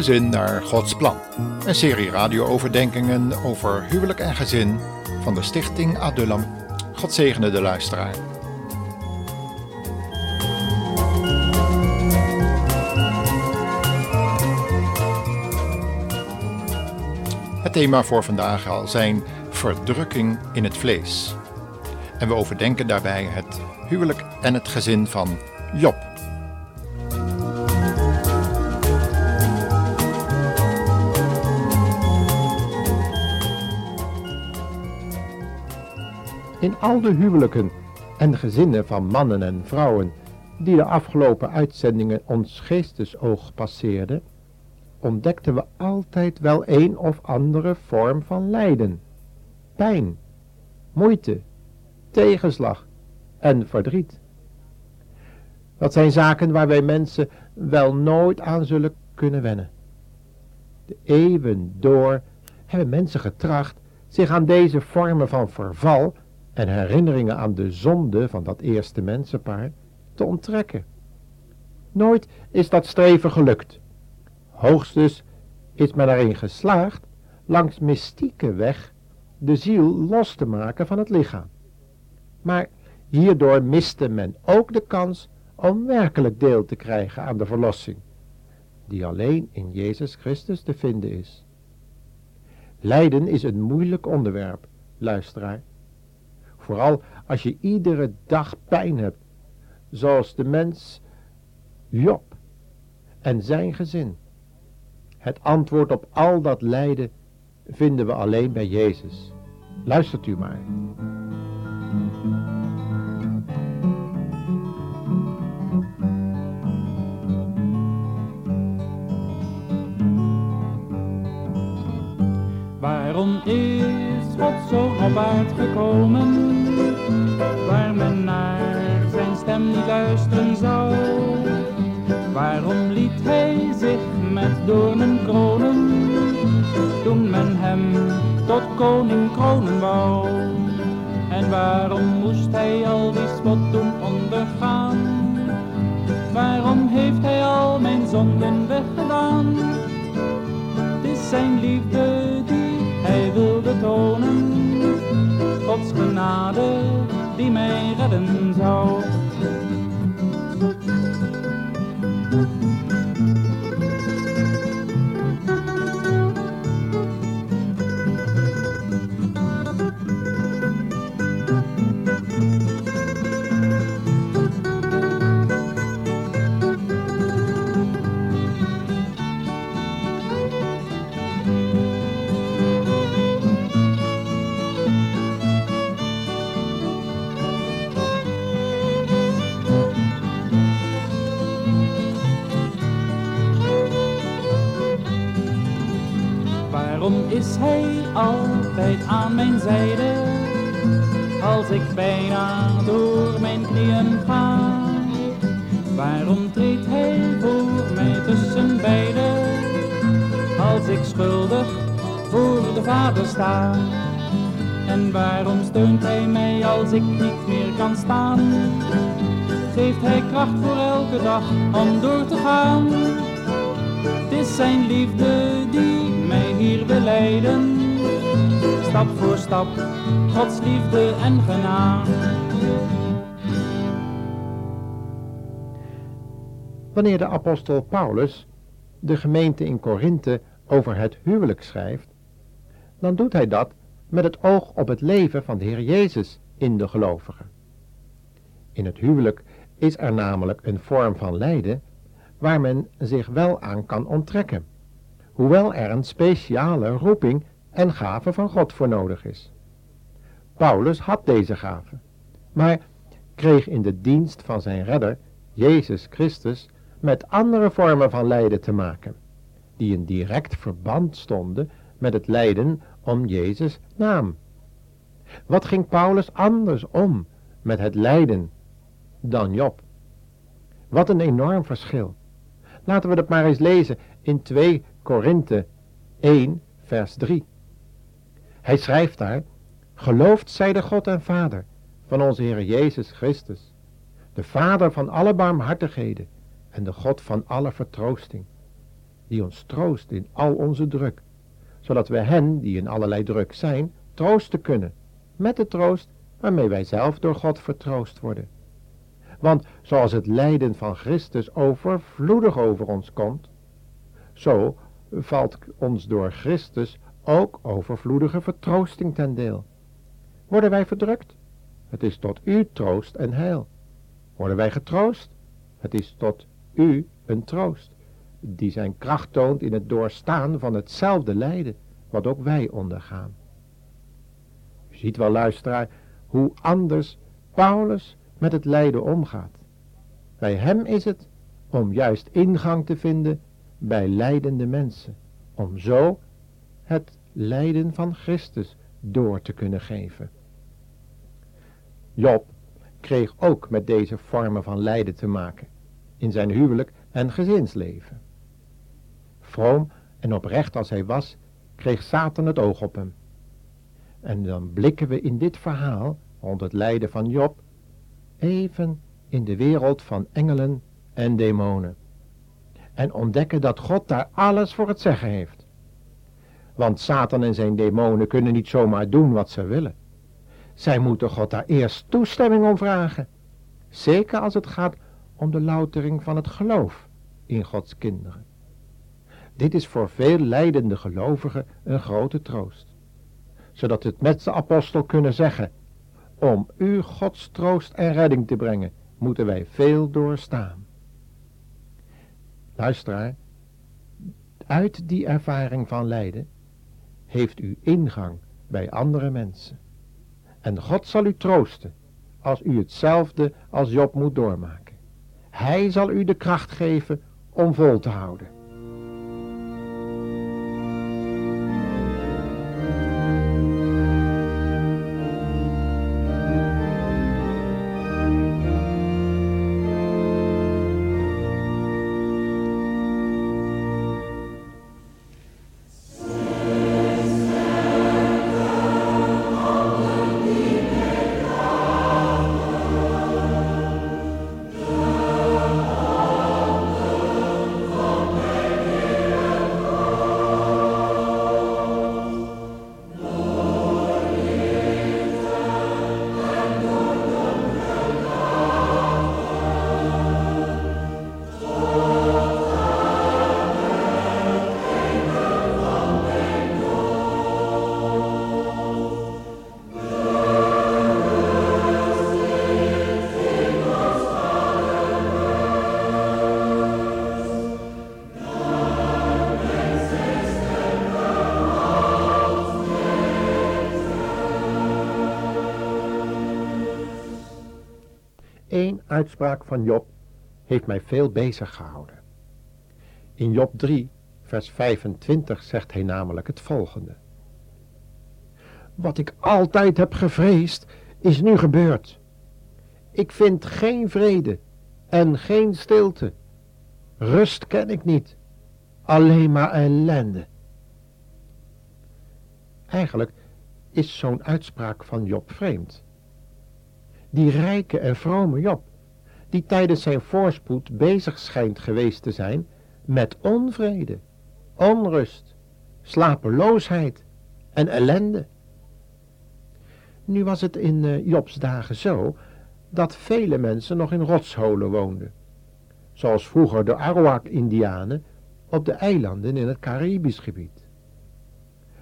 Gezin naar Gods plan. Een serie radio-overdenkingen over huwelijk en gezin van de stichting Adullam. God zegene de luisteraar. Het thema voor vandaag zal zijn verdrukking in het vlees. En we overdenken daarbij het huwelijk en het gezin van Job. In al de huwelijken en gezinnen van mannen en vrouwen die de afgelopen uitzendingen ons geestesoog passeerden, ontdekten we altijd wel een of andere vorm van lijden, pijn, moeite, tegenslag en verdriet. Dat zijn zaken waar wij mensen wel nooit aan zullen kunnen wennen. De eeuwen door hebben mensen getracht zich aan deze vormen van verval en herinneringen aan de zonde van dat eerste mensenpaar te onttrekken. Nooit is dat streven gelukt. Hoogstens is men erin geslaagd langs mystieke weg de ziel los te maken van het lichaam. Maar hierdoor miste men ook de kans om werkelijk deel te krijgen aan de verlossing, die alleen in Jezus Christus te vinden is. Lijden is een moeilijk onderwerp, luisteraar. Vooral als je iedere dag pijn hebt, zoals de mens Job en zijn gezin. Het antwoord op al dat lijden vinden we alleen bij Jezus. Luistert u maar. Waarom is God zo op gekomen, waar men naar zijn stem niet luisteren zou? Waarom liet hij zich met doornen kronen, toen men hem tot koning kronen wou? En waarom moest hij al die spot doen ondergaan? Waarom heeft hij al mijn zonden weggedaan? Het is zijn liefde die hij wilde tonen. Gods genade die mij redden zou. Waarom is hij altijd aan mijn zijde, als ik bijna door mijn knieën ga? Waarom treedt hij voor mij tussen beiden, als ik schuldig voor de vader sta? En waarom steunt hij mij als ik niet meer kan staan? Geeft hij kracht voor elke dag om door te gaan? Het is zijn liefde die leiden, stap voor stap, Gods liefde en genade. Wanneer de apostel Paulus de gemeente in Korinthe over het huwelijk schrijft, dan doet hij dat met het oog op het leven van de Heer Jezus in de gelovigen. In het huwelijk is er namelijk een vorm van lijden waar men zich wel aan kan onttrekken, hoewel er een speciale roeping en gave van God voor nodig is. Paulus had deze gave, maar kreeg in de dienst van zijn redder, Jezus Christus, met andere vormen van lijden te maken, die in direct verband stonden met het lijden om Jezus' naam. Wat ging Paulus anders om met het lijden dan Job? Wat een enorm verschil. Laten we dat maar eens lezen in 2 Korinthe 1 vers 3. Hij schrijft daar, Geloofd zij de God en Vader van onze Heer Jezus Christus, de Vader van alle barmhartigheden en de God van alle vertroosting, die ons troost in al onze druk, zodat we hen, die in allerlei druk zijn, troosten kunnen, met de troost waarmee wij zelf door God vertroost worden. Want zoals het lijden van Christus overvloedig over ons komt, zo valt ons door Christus ook overvloedige vertroosting ten deel. Worden wij verdrukt? Het is tot u troost en heil. Worden wij getroost? Het is tot u een troost, die zijn kracht toont in het doorstaan van hetzelfde lijden, wat ook wij ondergaan. U ziet wel, luisteraar, hoe anders Paulus met het lijden omgaat. Bij hem is het om juist ingang te vinden bij lijdende mensen, om zo het lijden van Christus door te kunnen geven. Job kreeg ook met deze vormen van lijden te maken, in zijn huwelijk en gezinsleven. Vroom en oprecht als hij was, kreeg Satan het oog op hem. En dan blikken we in dit verhaal, rond het lijden van Job, even in de wereld van engelen en demonen. En ontdekken dat God daar alles voor het zeggen heeft. Want Satan en zijn demonen kunnen niet zomaar doen wat ze willen. Zij moeten God daar eerst toestemming om vragen. Zeker als het gaat om de loutering van het geloof in Gods kinderen. Dit is voor veel lijdende gelovigen een grote troost. Zodat het met de apostel kunnen zeggen, om u Gods troost en redding te brengen, moeten wij veel doorstaan. Luisteraar, uit die ervaring van lijden heeft u ingang bij andere mensen. En God zal u troosten als u hetzelfde als Job moet doormaken. Hij zal u de kracht geven om vol te houden. Uitspraak van Job heeft mij veel bezig gehouden. In Job 3, vers 25 zegt hij namelijk het volgende. Wat ik altijd heb gevreesd, is nu gebeurd. Ik vind geen vrede en geen stilte. Rust ken ik niet, alleen maar ellende. Eigenlijk is zo'n uitspraak van Job vreemd die rijke en vrome Job, die tijdens zijn voorspoed bezig schijnt geweest te zijn met onvrede, onrust, slapeloosheid en ellende. Nu was het in uh, Jobs dagen zo dat vele mensen nog in rotsholen woonden, zoals vroeger de Arawak-Indianen op de eilanden in het Caribisch gebied.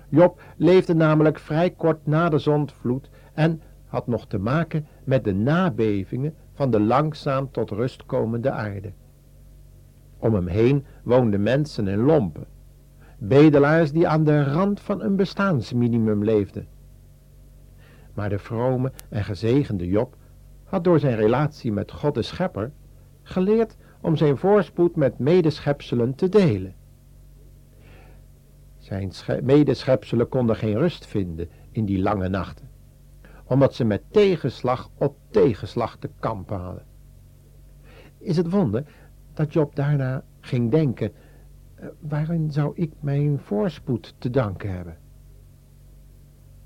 Job leefde namelijk vrij kort na de zondvloed en had nog te maken met de nabevingen van de langzaam tot rust komende aarde. Om hem heen woonden mensen in lompen, bedelaars die aan de rand van een bestaansminimum leefden. Maar de vrome en gezegende Job had door zijn relatie met God de Schepper geleerd om zijn voorspoed met medeschepselen te delen. Zijn medeschepselen konden geen rust vinden in die lange nachten omdat ze met tegenslag op tegenslag te kampen hadden. Is het wonder dat Job daarna ging denken, uh, waarin zou ik mijn voorspoed te danken hebben?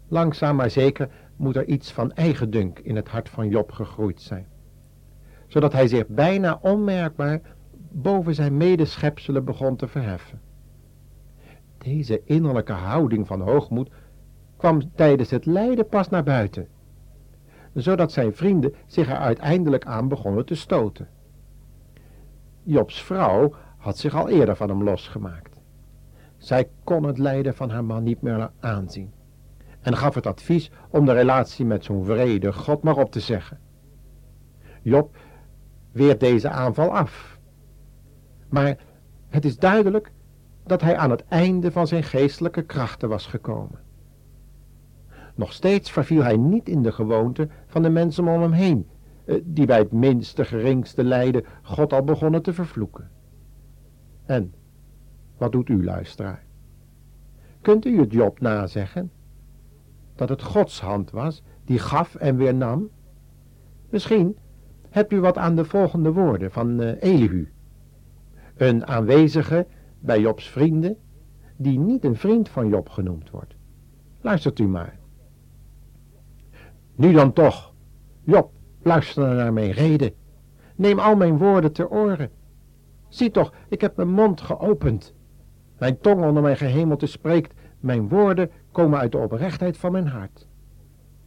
Langzaam maar zeker moet er iets van eigendunk in het hart van Job gegroeid zijn, zodat hij zich bijna onmerkbaar boven zijn medeschepselen begon te verheffen. Deze innerlijke houding van hoogmoed kwam tijdens het lijden pas naar buiten, zodat zijn vrienden zich er uiteindelijk aan begonnen te stoten. Jobs vrouw had zich al eerder van hem losgemaakt. Zij kon het lijden van haar man niet meer aanzien en gaf het advies om de relatie met zo'n vrede God maar op te zeggen. Job weert deze aanval af. Maar het is duidelijk dat hij aan het einde van zijn geestelijke krachten was gekomen. Nog steeds verviel hij niet in de gewoonte van de mensen om hem heen, eh, die bij het minste geringste lijden God al begonnen te vervloeken. En, wat doet u, luisteraar? Kunt u het Job nazeggen? Dat het Gods hand was die gaf en weer nam? Misschien hebt u wat aan de volgende woorden van uh, Elihu. Een aanwezige bij Jobs vrienden, die niet een vriend van Job genoemd wordt. Luistert u maar. Nu dan toch, Job, luister naar mijn reden. Neem al mijn woorden ter oren. Zie toch, ik heb mijn mond geopend. Mijn tong onder mijn gehemelte spreekt, mijn woorden komen uit de oprechtheid van mijn hart.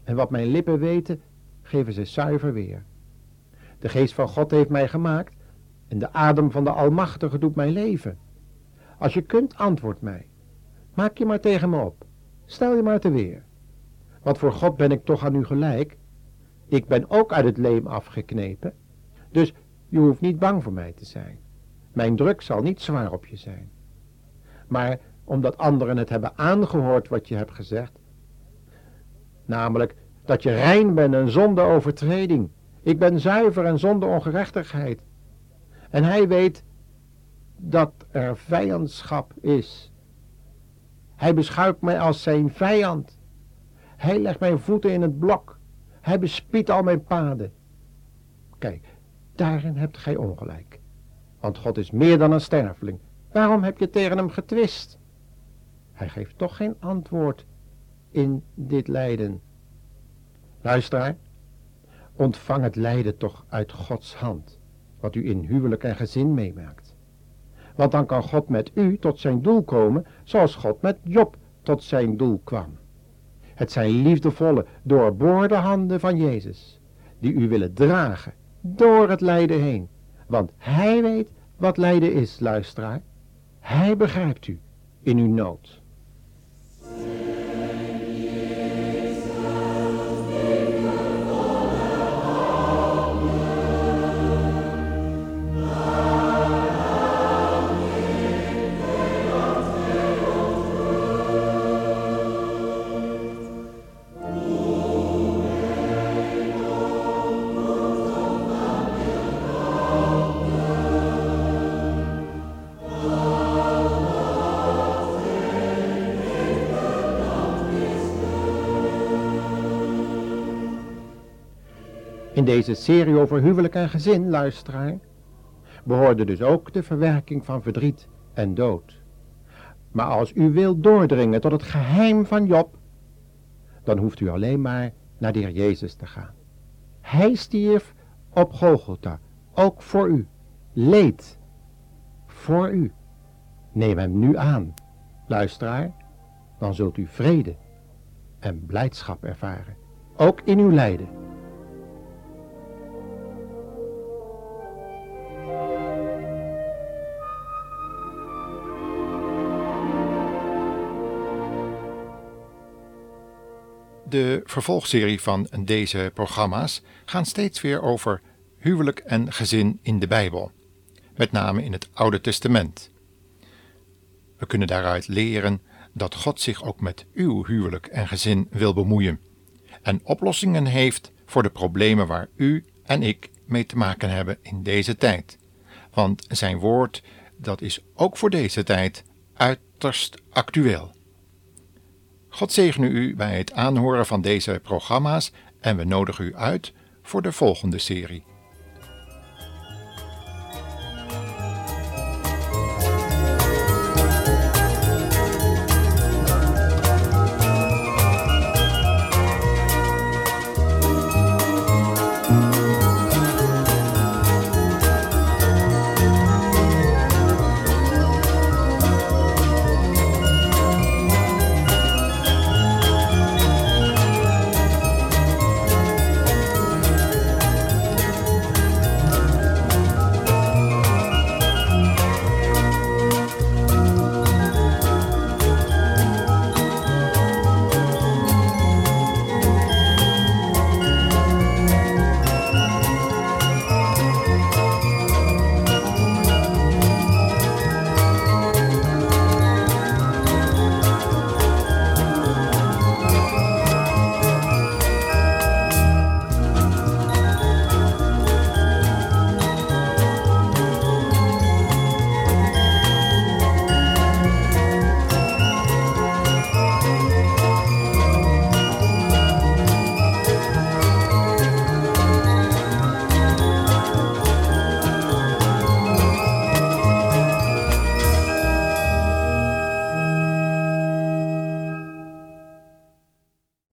En wat mijn lippen weten, geven ze zuiver weer. De geest van God heeft mij gemaakt en de adem van de Almachtige doet mij leven. Als je kunt, antwoord mij. Maak je maar tegen me op. Stel je maar te weer. Want voor God ben ik toch aan u gelijk. Ik ben ook uit het leem afgeknepen. Dus je hoeft niet bang voor mij te zijn. Mijn druk zal niet zwaar op je zijn. Maar omdat anderen het hebben aangehoord wat je hebt gezegd, namelijk dat je rein bent en zonder overtreding. Ik ben zuiver en zonder ongerechtigheid. En hij weet dat er vijandschap is. Hij beschouwt mij als zijn vijand. Hij legt mijn voeten in het blok. Hij bespiedt al mijn paden. Kijk, daarin hebt gij ongelijk. Want God is meer dan een sterveling. Waarom heb je tegen hem getwist? Hij geeft toch geen antwoord in dit lijden. Luisteraar, ontvang het lijden toch uit Gods hand, wat u in huwelijk en gezin meemaakt. Want dan kan God met u tot zijn doel komen, zoals God met Job tot zijn doel kwam. Het zijn liefdevolle, doorboorde handen van Jezus, die u willen dragen door het lijden heen. Want Hij weet wat lijden is, luisteraar. Hij begrijpt u in uw nood. In deze serie over huwelijk en gezin, luisteraar, behoorde dus ook de verwerking van verdriet en dood. Maar als u wilt doordringen tot het geheim van Job, dan hoeft u alleen maar naar de Heer Jezus te gaan. Hij stierf op Golgotha, ook voor u, leed voor u. Neem hem nu aan, luisteraar, dan zult u vrede en blijdschap ervaren, ook in uw lijden. De vervolgserie van deze programma's gaan steeds weer over huwelijk en gezin in de Bijbel, met name in het Oude Testament. We kunnen daaruit leren dat God zich ook met uw huwelijk en gezin wil bemoeien en oplossingen heeft voor de problemen waar u en ik mee te maken hebben in deze tijd. Want zijn woord, dat is ook voor deze tijd uiterst actueel. God zegene u bij het aanhoren van deze programma's en we nodigen u uit voor de volgende serie.